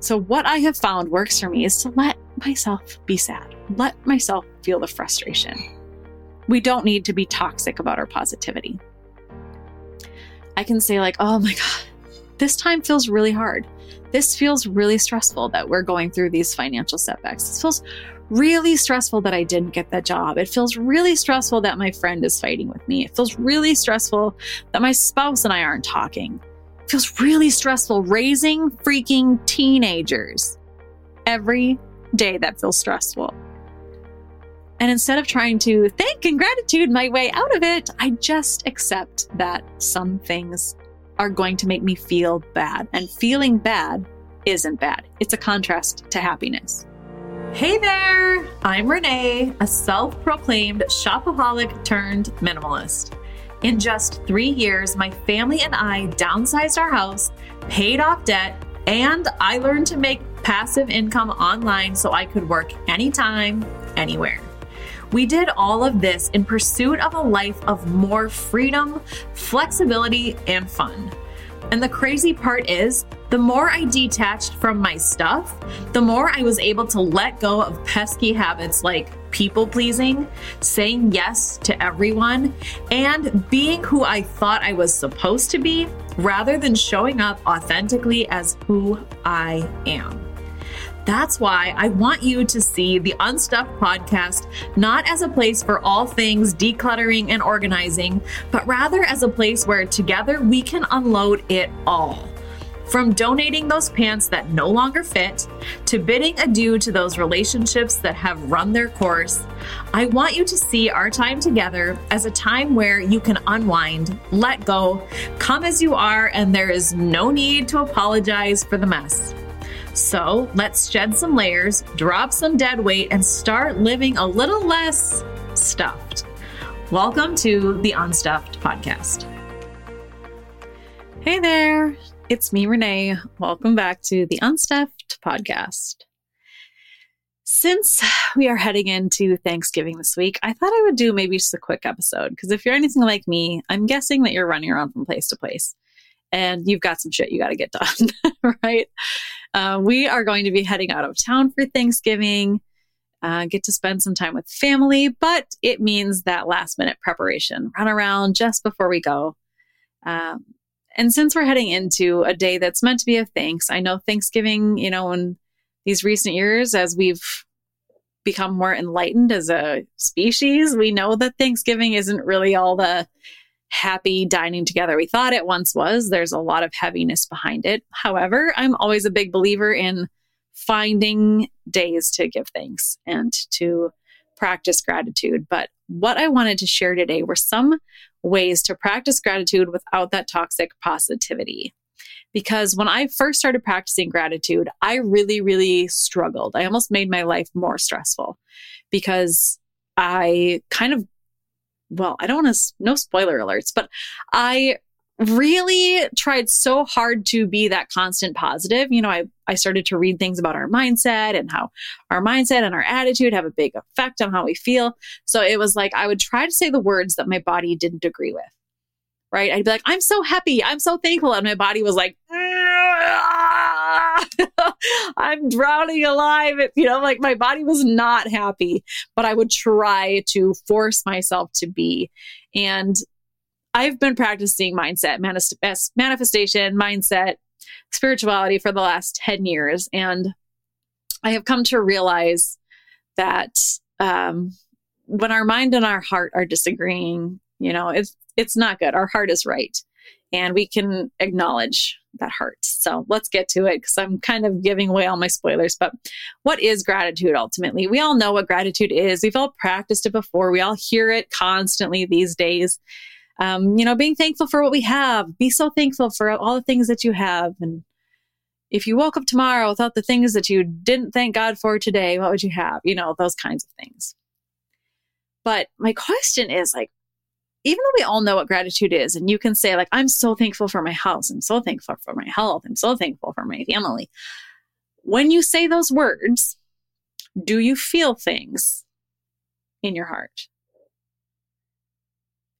So, what I have found works for me is to let myself be sad, let myself feel the frustration. We don't need to be toxic about our positivity. I can say, like, oh my God, this time feels really hard. This feels really stressful that we're going through these financial setbacks. This feels really stressful that I didn't get that job. It feels really stressful that my friend is fighting with me. It feels really stressful that my spouse and I aren't talking. Feels really stressful raising freaking teenagers. Every day that feels stressful. And instead of trying to thank and gratitude my way out of it, I just accept that some things are going to make me feel bad. And feeling bad isn't bad, it's a contrast to happiness. Hey there! I'm Renee, a self proclaimed shopaholic turned minimalist. In just three years, my family and I downsized our house, paid off debt, and I learned to make passive income online so I could work anytime, anywhere. We did all of this in pursuit of a life of more freedom, flexibility, and fun. And the crazy part is, the more I detached from my stuff, the more I was able to let go of pesky habits like people pleasing, saying yes to everyone, and being who I thought I was supposed to be rather than showing up authentically as who I am. That's why I want you to see the Unstuffed podcast not as a place for all things decluttering and organizing, but rather as a place where together we can unload it all. From donating those pants that no longer fit to bidding adieu to those relationships that have run their course, I want you to see our time together as a time where you can unwind, let go, come as you are, and there is no need to apologize for the mess. So let's shed some layers, drop some dead weight, and start living a little less stuffed. Welcome to the Unstuffed Podcast. Hey there, it's me, Renee. Welcome back to the Unstuffed Podcast. Since we are heading into Thanksgiving this week, I thought I would do maybe just a quick episode because if you're anything like me, I'm guessing that you're running around from place to place and you've got some shit you got to get done, right? Uh, we are going to be heading out of town for Thanksgiving, uh, get to spend some time with family, but it means that last minute preparation, run around just before we go. Um, and since we're heading into a day that's meant to be a thanks, I know Thanksgiving, you know, in these recent years, as we've become more enlightened as a species, we know that Thanksgiving isn't really all the happy dining together we thought it once was. There's a lot of heaviness behind it. However, I'm always a big believer in finding days to give thanks and to practice gratitude. But what I wanted to share today were some ways to practice gratitude without that toxic positivity. Because when I first started practicing gratitude, I really, really struggled. I almost made my life more stressful because I kind of well, I don't want to, no spoiler alerts, but I really tried so hard to be that constant positive. You know, I, I started to read things about our mindset and how our mindset and our attitude have a big effect on how we feel. So it was like I would try to say the words that my body didn't agree with. Right. I'd be like, I'm so happy. I'm so thankful. And my body was like, I'm drowning alive. You know, like my body was not happy, but I would try to force myself to be. And I've been practicing mindset, manifestation, mindset, spirituality for the last 10 years. And I have come to realize that um, when our mind and our heart are disagreeing, you know, it's, it's not good. Our heart is right and we can acknowledge that heart. So let's get to it because I'm kind of giving away all my spoilers. But what is gratitude ultimately? We all know what gratitude is. We've all practiced it before. We all hear it constantly these days. Um, you know, being thankful for what we have. Be so thankful for all the things that you have. And if you woke up tomorrow without the things that you didn't thank God for today, what would you have? You know, those kinds of things. But my question is like, even though we all know what gratitude is, and you can say, like, I'm so thankful for my house, I'm so thankful for my health, I'm so thankful for my family. When you say those words, do you feel things in your heart?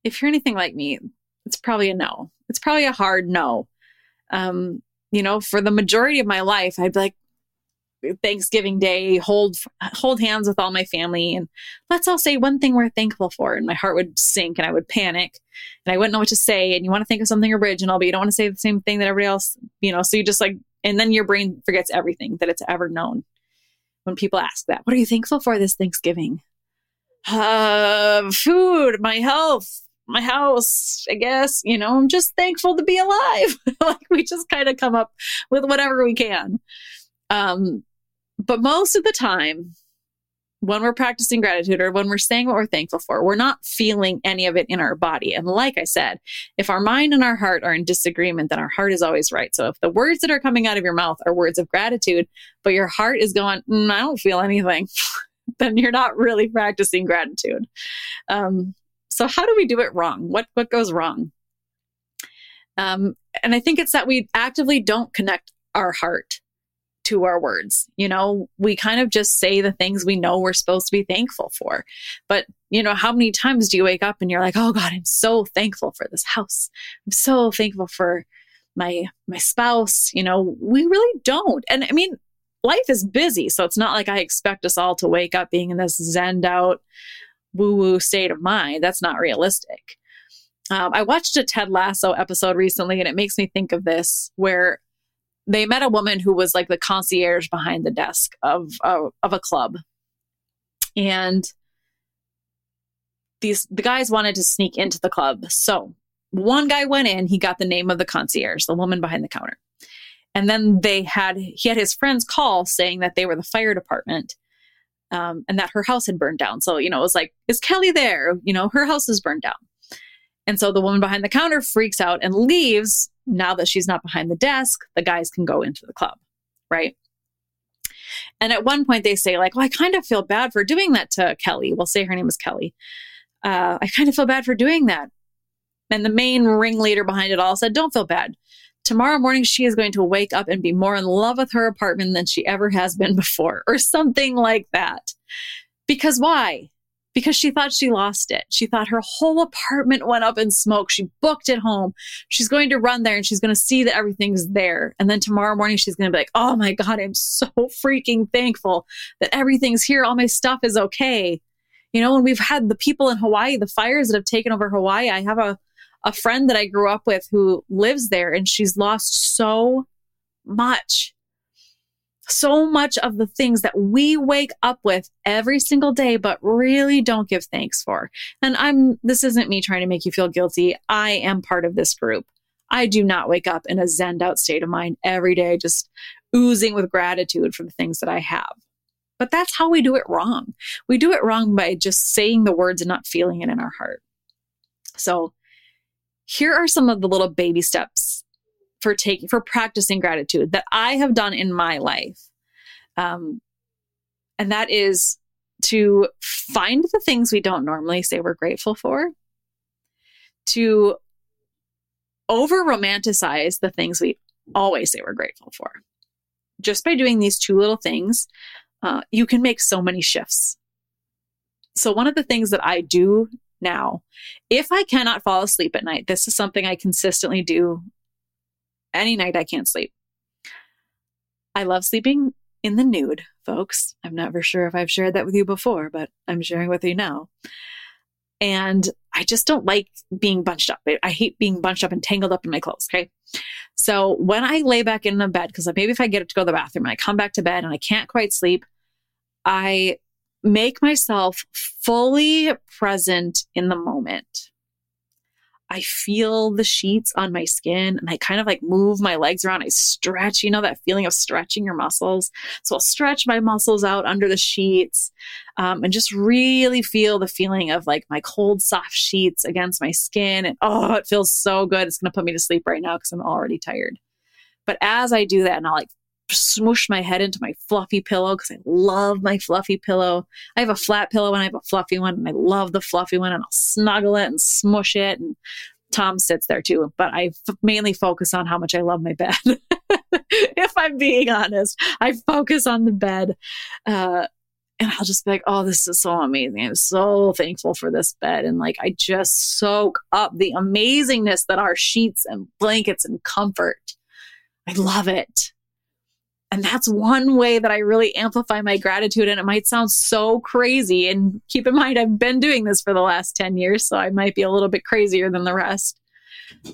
If you're anything like me, it's probably a no. It's probably a hard no. Um, you know, for the majority of my life, I'd be like, Thanksgiving Day, hold hold hands with all my family, and let's all say one thing we're thankful for. And my heart would sink, and I would panic, and I wouldn't know what to say. And you want to think of something original, but you don't want to say the same thing that everybody else, you know. So you just like, and then your brain forgets everything that it's ever known. When people ask that, what are you thankful for this Thanksgiving? Uh, food, my health, my house, I guess. You know, I'm just thankful to be alive. like we just kind of come up with whatever we can. Um, but most of the time, when we're practicing gratitude or when we're saying what we're thankful for, we're not feeling any of it in our body. And like I said, if our mind and our heart are in disagreement, then our heart is always right. So if the words that are coming out of your mouth are words of gratitude, but your heart is going, mm, I don't feel anything, then you're not really practicing gratitude. Um, so how do we do it wrong? What what goes wrong? Um, and I think it's that we actively don't connect our heart to our words. You know, we kind of just say the things we know we're supposed to be thankful for. But, you know, how many times do you wake up and you're like, "Oh god, I'm so thankful for this house. I'm so thankful for my my spouse." You know, we really don't. And I mean, life is busy, so it's not like I expect us all to wake up being in this zened out woo woo state of mind. That's not realistic. Um, I watched a Ted Lasso episode recently, and it makes me think of this where they met a woman who was like the concierge behind the desk of uh, of a club, and these the guys wanted to sneak into the club. So one guy went in, he got the name of the concierge, the woman behind the counter, and then they had he had his friends call saying that they were the fire department. Um, and that her house had burned down. So, you know, it was like, is Kelly there? You know, her house is burned down. And so the woman behind the counter freaks out and leaves now that she's not behind the desk, the guys can go into the club, right? And at one point they say, like, well, I kind of feel bad for doing that to Kelly. We'll say her name is Kelly. Uh, I kind of feel bad for doing that. And the main ringleader behind it all said, don't feel bad. Tomorrow morning, she is going to wake up and be more in love with her apartment than she ever has been before, or something like that. Because why? Because she thought she lost it. She thought her whole apartment went up in smoke. She booked it home. She's going to run there and she's going to see that everything's there. And then tomorrow morning, she's going to be like, oh my God, I'm so freaking thankful that everything's here. All my stuff is okay. You know, when we've had the people in Hawaii, the fires that have taken over Hawaii, I have a, a friend that I grew up with who lives there and she's lost so much so much of the things that we wake up with every single day, but really don't give thanks for. And I'm, this isn't me trying to make you feel guilty. I am part of this group. I do not wake up in a zened out state of mind every day, just oozing with gratitude for the things that I have. But that's how we do it wrong. We do it wrong by just saying the words and not feeling it in our heart. So here are some of the little baby steps for taking for practicing gratitude that I have done in my life. Um, and that is to find the things we don't normally say we're grateful for, to over romanticize the things we always say we're grateful for. Just by doing these two little things, uh, you can make so many shifts. So, one of the things that I do now, if I cannot fall asleep at night, this is something I consistently do any night I can't sleep. I love sleeping in the nude, folks. I'm never sure if I've shared that with you before, but I'm sharing with you now. And I just don't like being bunched up. I hate being bunched up and tangled up in my clothes. Okay. So when I lay back in the bed, because maybe if I get up to go to the bathroom and I come back to bed and I can't quite sleep, I make myself fully present in the moment. I feel the sheets on my skin and I kind of like move my legs around. I stretch, you know, that feeling of stretching your muscles. So I'll stretch my muscles out under the sheets um, and just really feel the feeling of like my cold, soft sheets against my skin. And oh, it feels so good. It's going to put me to sleep right now because I'm already tired. But as I do that and I'll like smoosh my head into my fluffy pillow because I love my fluffy pillow. I have a flat pillow and I have a fluffy one, and I love the fluffy one, and I'll snuggle it and smush it. And Tom sits there too, but I f- mainly focus on how much I love my bed. if I'm being honest, I focus on the bed. Uh, and I'll just be like, oh, this is so amazing. I'm so thankful for this bed. And like, I just soak up the amazingness that our sheets and blankets and comfort. I love it. And that's one way that I really amplify my gratitude. And it might sound so crazy. And keep in mind, I've been doing this for the last 10 years, so I might be a little bit crazier than the rest.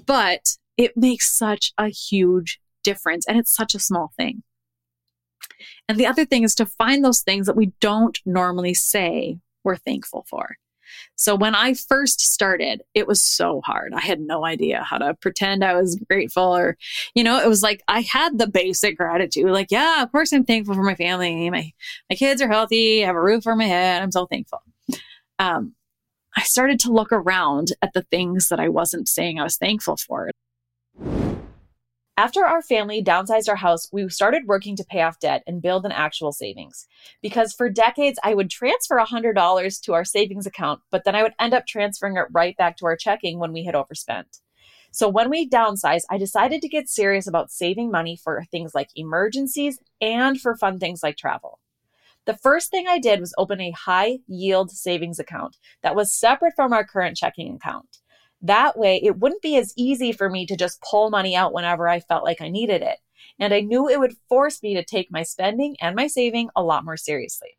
But it makes such a huge difference. And it's such a small thing. And the other thing is to find those things that we don't normally say we're thankful for. So when I first started, it was so hard. I had no idea how to pretend I was grateful or, you know, it was like I had the basic gratitude. Like, yeah, of course I'm thankful for my family. My my kids are healthy. I have a roof over my head. I'm so thankful. Um, I started to look around at the things that I wasn't saying I was thankful for. After our family downsized our house, we started working to pay off debt and build an actual savings. Because for decades, I would transfer $100 to our savings account, but then I would end up transferring it right back to our checking when we had overspent. So when we downsized, I decided to get serious about saving money for things like emergencies and for fun things like travel. The first thing I did was open a high yield savings account that was separate from our current checking account. That way, it wouldn't be as easy for me to just pull money out whenever I felt like I needed it. And I knew it would force me to take my spending and my saving a lot more seriously.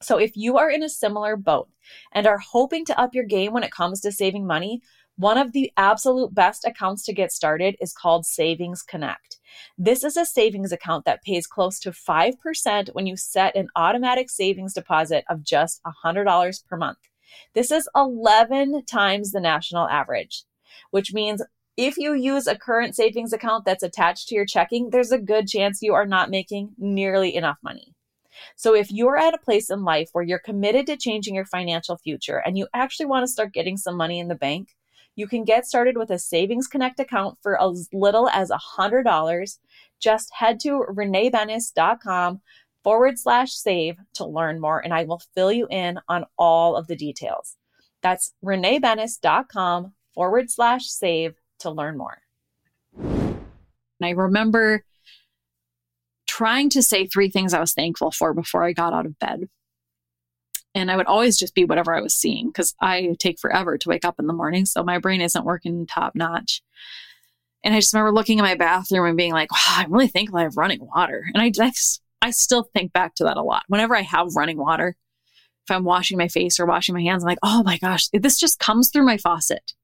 So, if you are in a similar boat and are hoping to up your game when it comes to saving money, one of the absolute best accounts to get started is called Savings Connect. This is a savings account that pays close to 5% when you set an automatic savings deposit of just $100 per month. This is 11 times the national average, which means if you use a current savings account that's attached to your checking, there's a good chance you are not making nearly enough money. So, if you're at a place in life where you're committed to changing your financial future and you actually want to start getting some money in the bank, you can get started with a Savings Connect account for as little as $100. Just head to reneebenes.com forward slash save to learn more, and I will fill you in on all of the details. That's reneebenes.com forward slash save to learn more. And I remember trying to say three things I was thankful for before I got out of bed. And I would always just be whatever I was seeing because I take forever to wake up in the morning. So my brain isn't working top notch. And I just remember looking in my bathroom and being like, wow, I'm really thankful I have running water. And I, just I still think back to that a lot. Whenever I have running water, if I'm washing my face or washing my hands, I'm like, oh my gosh, this just comes through my faucet.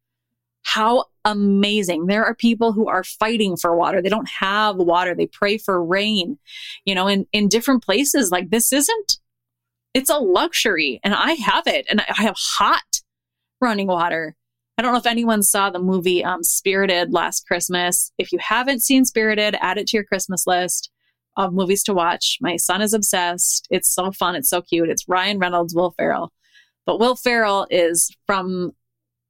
How amazing. There are people who are fighting for water. They don't have water. They pray for rain, you know, in, in different places. Like this isn't, it's a luxury and I have it and I have hot running water. I don't know if anyone saw the movie um, Spirited last Christmas. If you haven't seen Spirited, add it to your Christmas list of movies to watch. My son is obsessed. It's so fun. It's so cute. It's Ryan Reynolds, Will Ferrell. But Will Ferrell is from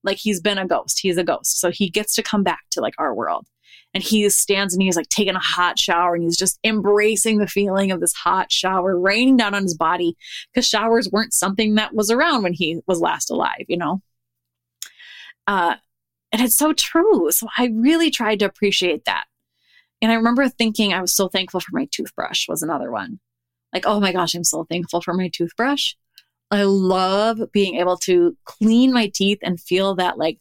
like he's been a ghost. He's a ghost. So he gets to come back to like our world. And he stands and he's like taking a hot shower and he's just embracing the feeling of this hot shower raining down on his body because showers weren't something that was around when he was last alive, you know? Uh, and it's so true. So I really tried to appreciate that. And I remember thinking I was so thankful for my toothbrush was another one. Like, oh my gosh, I'm so thankful for my toothbrush. I love being able to clean my teeth and feel that like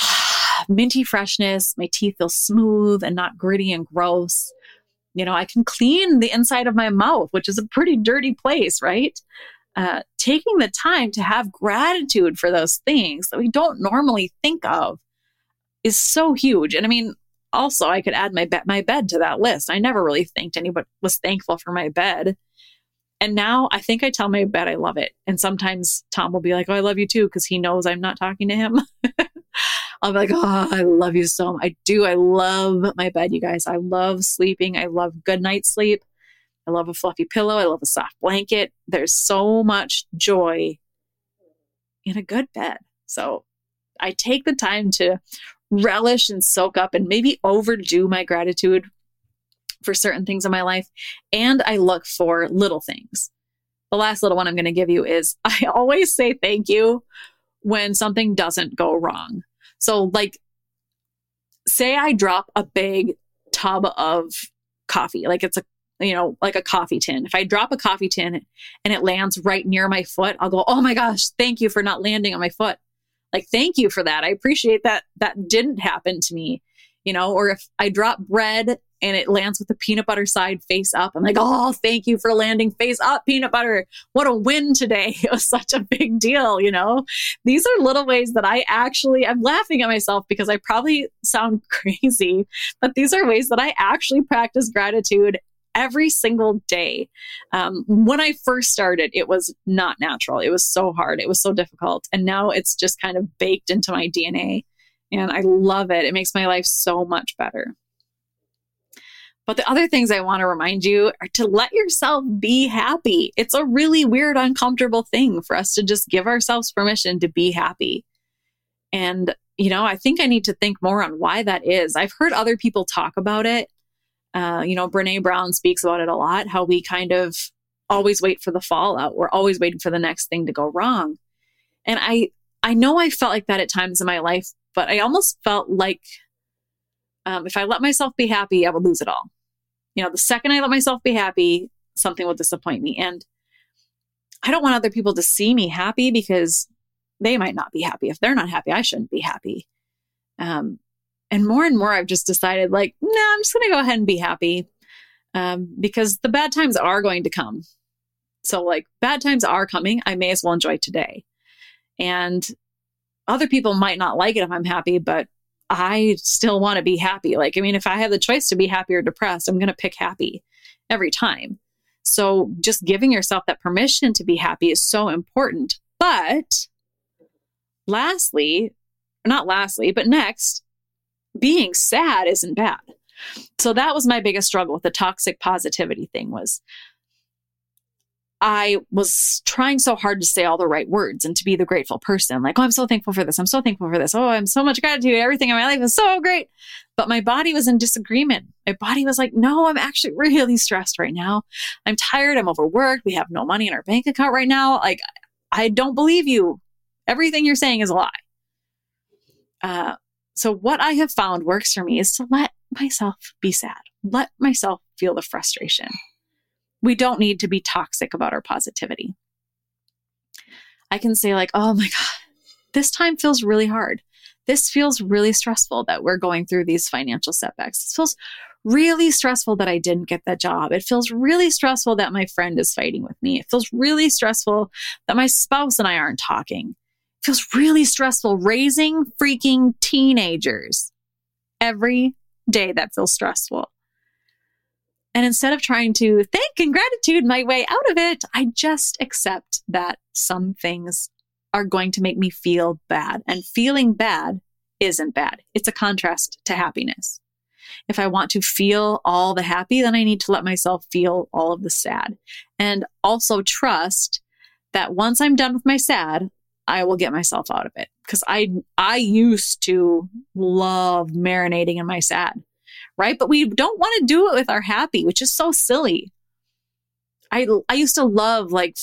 minty freshness. My teeth feel smooth and not gritty and gross. You know, I can clean the inside of my mouth, which is a pretty dirty place, right? Uh, taking the time to have gratitude for those things that we don't normally think of is so huge. And I mean, also I could add my bed my bed to that list. I never really thanked anybody was thankful for my bed. And now I think I tell my bed I love it. And sometimes Tom will be like, Oh, I love you too, because he knows I'm not talking to him. I'll be like, Oh, I love you so much. I do. I love my bed, you guys. I love sleeping. I love good night sleep. I love a fluffy pillow. I love a soft blanket. There's so much joy in a good bed. So I take the time to relish and soak up and maybe overdo my gratitude for certain things in my life. And I look for little things. The last little one I'm going to give you is I always say thank you when something doesn't go wrong. So, like, say I drop a big tub of coffee, like it's a you know, like a coffee tin. If I drop a coffee tin and it lands right near my foot, I'll go, "Oh my gosh, thank you for not landing on my foot." Like, thank you for that. I appreciate that that didn't happen to me. you know, or if I drop bread and it lands with the peanut butter side face up, I'm like, oh, thank you for landing face up, peanut butter. What a win today. It was such a big deal, you know? These are little ways that I actually, I'm laughing at myself because I probably sound crazy, but these are ways that I actually practice gratitude every single day. Um, when I first started, it was not natural. It was so hard. It was so difficult. And now it's just kind of baked into my DNA. And I love it. It makes my life so much better. But the other things I want to remind you are to let yourself be happy. It's a really weird, uncomfortable thing for us to just give ourselves permission to be happy. And, you know, I think I need to think more on why that is. I've heard other people talk about it uh, you know, Brene Brown speaks about it a lot, how we kind of always wait for the fallout. We're always waiting for the next thing to go wrong. And I, I know I felt like that at times in my life, but I almost felt like um, if I let myself be happy, I would lose it all. You know, the second I let myself be happy, something will disappoint me. And I don't want other people to see me happy because they might not be happy. If they're not happy, I shouldn't be happy. Um, and more and more, I've just decided, like, no, nah, I'm just going to go ahead and be happy um, because the bad times are going to come. So, like, bad times are coming. I may as well enjoy today. And other people might not like it if I'm happy, but I still want to be happy. Like, I mean, if I have the choice to be happy or depressed, I'm going to pick happy every time. So, just giving yourself that permission to be happy is so important. But lastly, not lastly, but next, being sad isn't bad. So that was my biggest struggle with the toxic positivity thing was I was trying so hard to say all the right words and to be the grateful person. Like, oh, I'm so thankful for this. I'm so thankful for this. Oh, I'm so much gratitude. Everything in my life is so great. But my body was in disagreement. My body was like, no, I'm actually really stressed right now. I'm tired. I'm overworked. We have no money in our bank account right now. Like, I don't believe you. Everything you're saying is a lie. Uh, so, what I have found works for me is to let myself be sad, let myself feel the frustration. We don't need to be toxic about our positivity. I can say, like, oh my God, this time feels really hard. This feels really stressful that we're going through these financial setbacks. This feels really stressful that I didn't get that job. It feels really stressful that my friend is fighting with me. It feels really stressful that my spouse and I aren't talking feels really stressful raising freaking teenagers. Every day that feels stressful. And instead of trying to thank and gratitude my way out of it, I just accept that some things are going to make me feel bad. And feeling bad isn't bad. It's a contrast to happiness. If I want to feel all the happy, then I need to let myself feel all of the sad. And also trust that once I'm done with my sad, I will get myself out of it because I I used to love marinating in my sad, right? But we don't want to do it with our happy, which is so silly. I I used to love like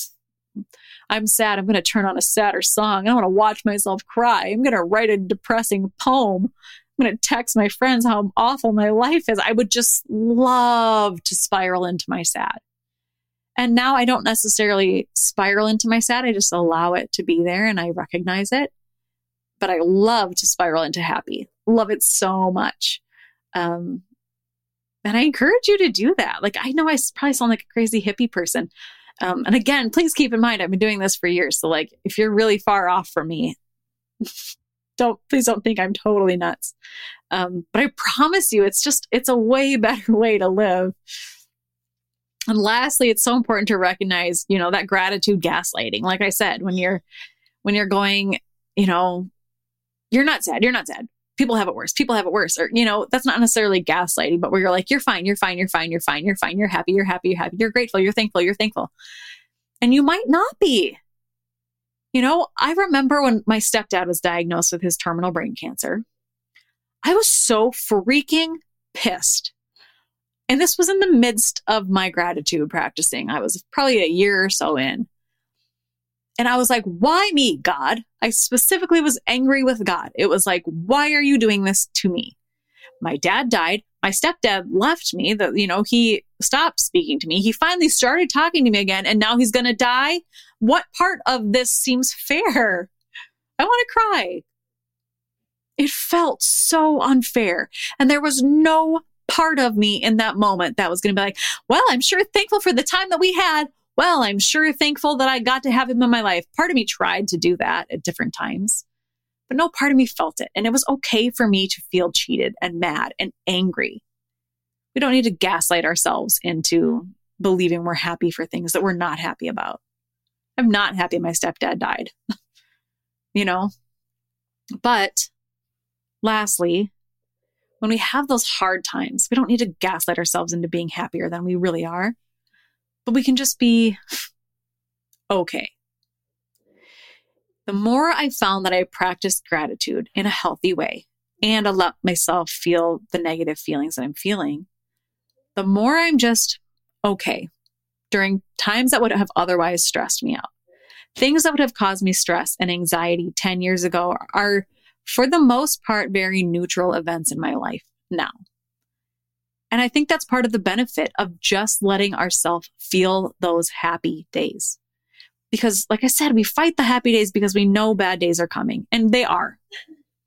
I'm sad. I'm going to turn on a sadder song. I want to watch myself cry. I'm going to write a depressing poem. I'm going to text my friends how awful my life is. I would just love to spiral into my sad. And now I don't necessarily spiral into my sad. I just allow it to be there and I recognize it. But I love to spiral into happy. Love it so much. Um, and I encourage you to do that. Like, I know I probably sound like a crazy hippie person. Um, and again, please keep in mind, I've been doing this for years. So, like, if you're really far off from me, don't please don't think I'm totally nuts. Um, but I promise you, it's just it's a way better way to live. And lastly, it's so important to recognize, you know, that gratitude gaslighting. Like I said, when you're when you're going, you know, you're not sad, you're not sad. People have it worse. People have it worse. Or, you know, that's not necessarily gaslighting, but where you're like, you're fine, you're fine, you're fine, you're fine, you're fine, you're happy, you're happy, you're happy, you're grateful, you're thankful, you're thankful. And you might not be. You know, I remember when my stepdad was diagnosed with his terminal brain cancer. I was so freaking pissed and this was in the midst of my gratitude practicing. I was probably a year or so in. And I was like, why me, God? I specifically was angry with God. It was like, why are you doing this to me? My dad died. My stepdad left me. That, you know, he stopped speaking to me. He finally started talking to me again, and now he's going to die. What part of this seems fair? I want to cry. It felt so unfair. And there was no part of me in that moment that was going to be like, well, I'm sure thankful for the time that we had. Well, I'm sure thankful that I got to have him in my life. Part of me tried to do that at different times, but no part of me felt it. And it was okay for me to feel cheated and mad and angry. We don't need to gaslight ourselves into believing we're happy for things that we're not happy about. I'm not happy my stepdad died, you know? But lastly, when we have those hard times, we don't need to gaslight ourselves into being happier than we really are, but we can just be okay. The more I found that I practiced gratitude in a healthy way and I let myself feel the negative feelings that I'm feeling, the more I'm just okay during times that would have otherwise stressed me out. Things that would have caused me stress and anxiety 10 years ago are, for the most part, very neutral events in my life now. And I think that's part of the benefit of just letting ourselves feel those happy days. Because, like I said, we fight the happy days because we know bad days are coming, and they are.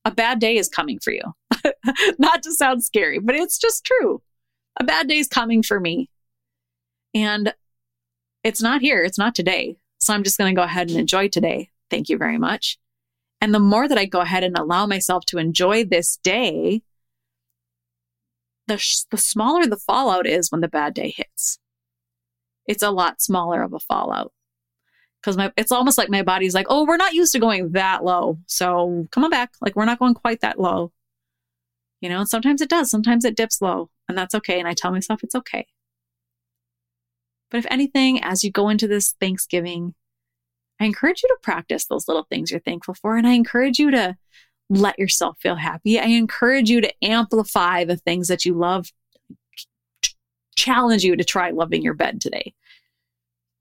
A bad day is coming for you. Not to sound scary, but it's just true. A bad day is coming for me. And it's not here. It's not today. So I'm just going to go ahead and enjoy today. Thank you very much. And the more that I go ahead and allow myself to enjoy this day, the, sh- the smaller the fallout is when the bad day hits. It's a lot smaller of a fallout because my it's almost like my body's like, oh, we're not used to going that low, so come on back. Like we're not going quite that low, you know. And sometimes it does. Sometimes it dips low, and that's okay. And I tell myself it's okay. But if anything, as you go into this Thanksgiving, I encourage you to practice those little things you're thankful for. And I encourage you to let yourself feel happy. I encourage you to amplify the things that you love, challenge you to try loving your bed today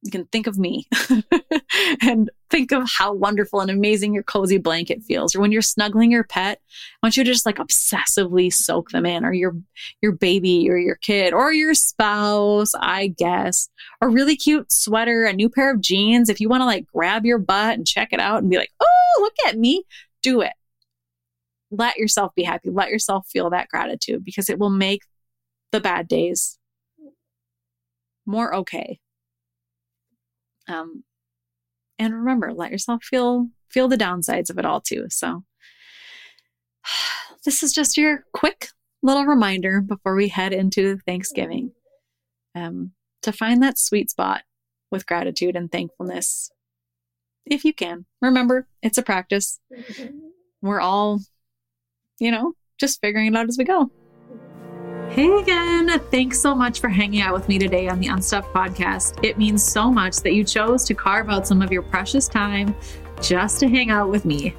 you can think of me and think of how wonderful and amazing your cozy blanket feels. Or when you're snuggling your pet, I want you to just like obsessively soak them in, or your your baby or your kid or your spouse, I guess. A really cute sweater, a new pair of jeans. If you want to like grab your butt and check it out and be like, oh, look at me, do it. Let yourself be happy. Let yourself feel that gratitude because it will make the bad days more okay um, and remember, let yourself feel feel the downsides of it all too. So this is just your quick little reminder before we head into Thanksgiving um, to find that sweet spot with gratitude and thankfulness if you can. Remember, it's a practice. We're all, you know, just figuring it out as we go. Hey again. Thanks so much for hanging out with me today on the Unstuffed podcast. It means so much that you chose to carve out some of your precious time just to hang out with me.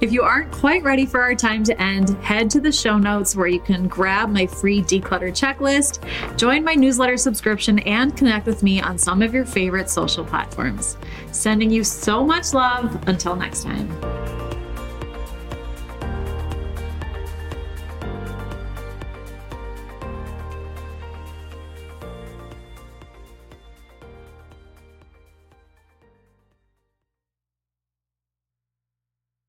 If you aren't quite ready for our time to end, head to the show notes where you can grab my free declutter checklist, join my newsletter subscription, and connect with me on some of your favorite social platforms. Sending you so much love. Until next time.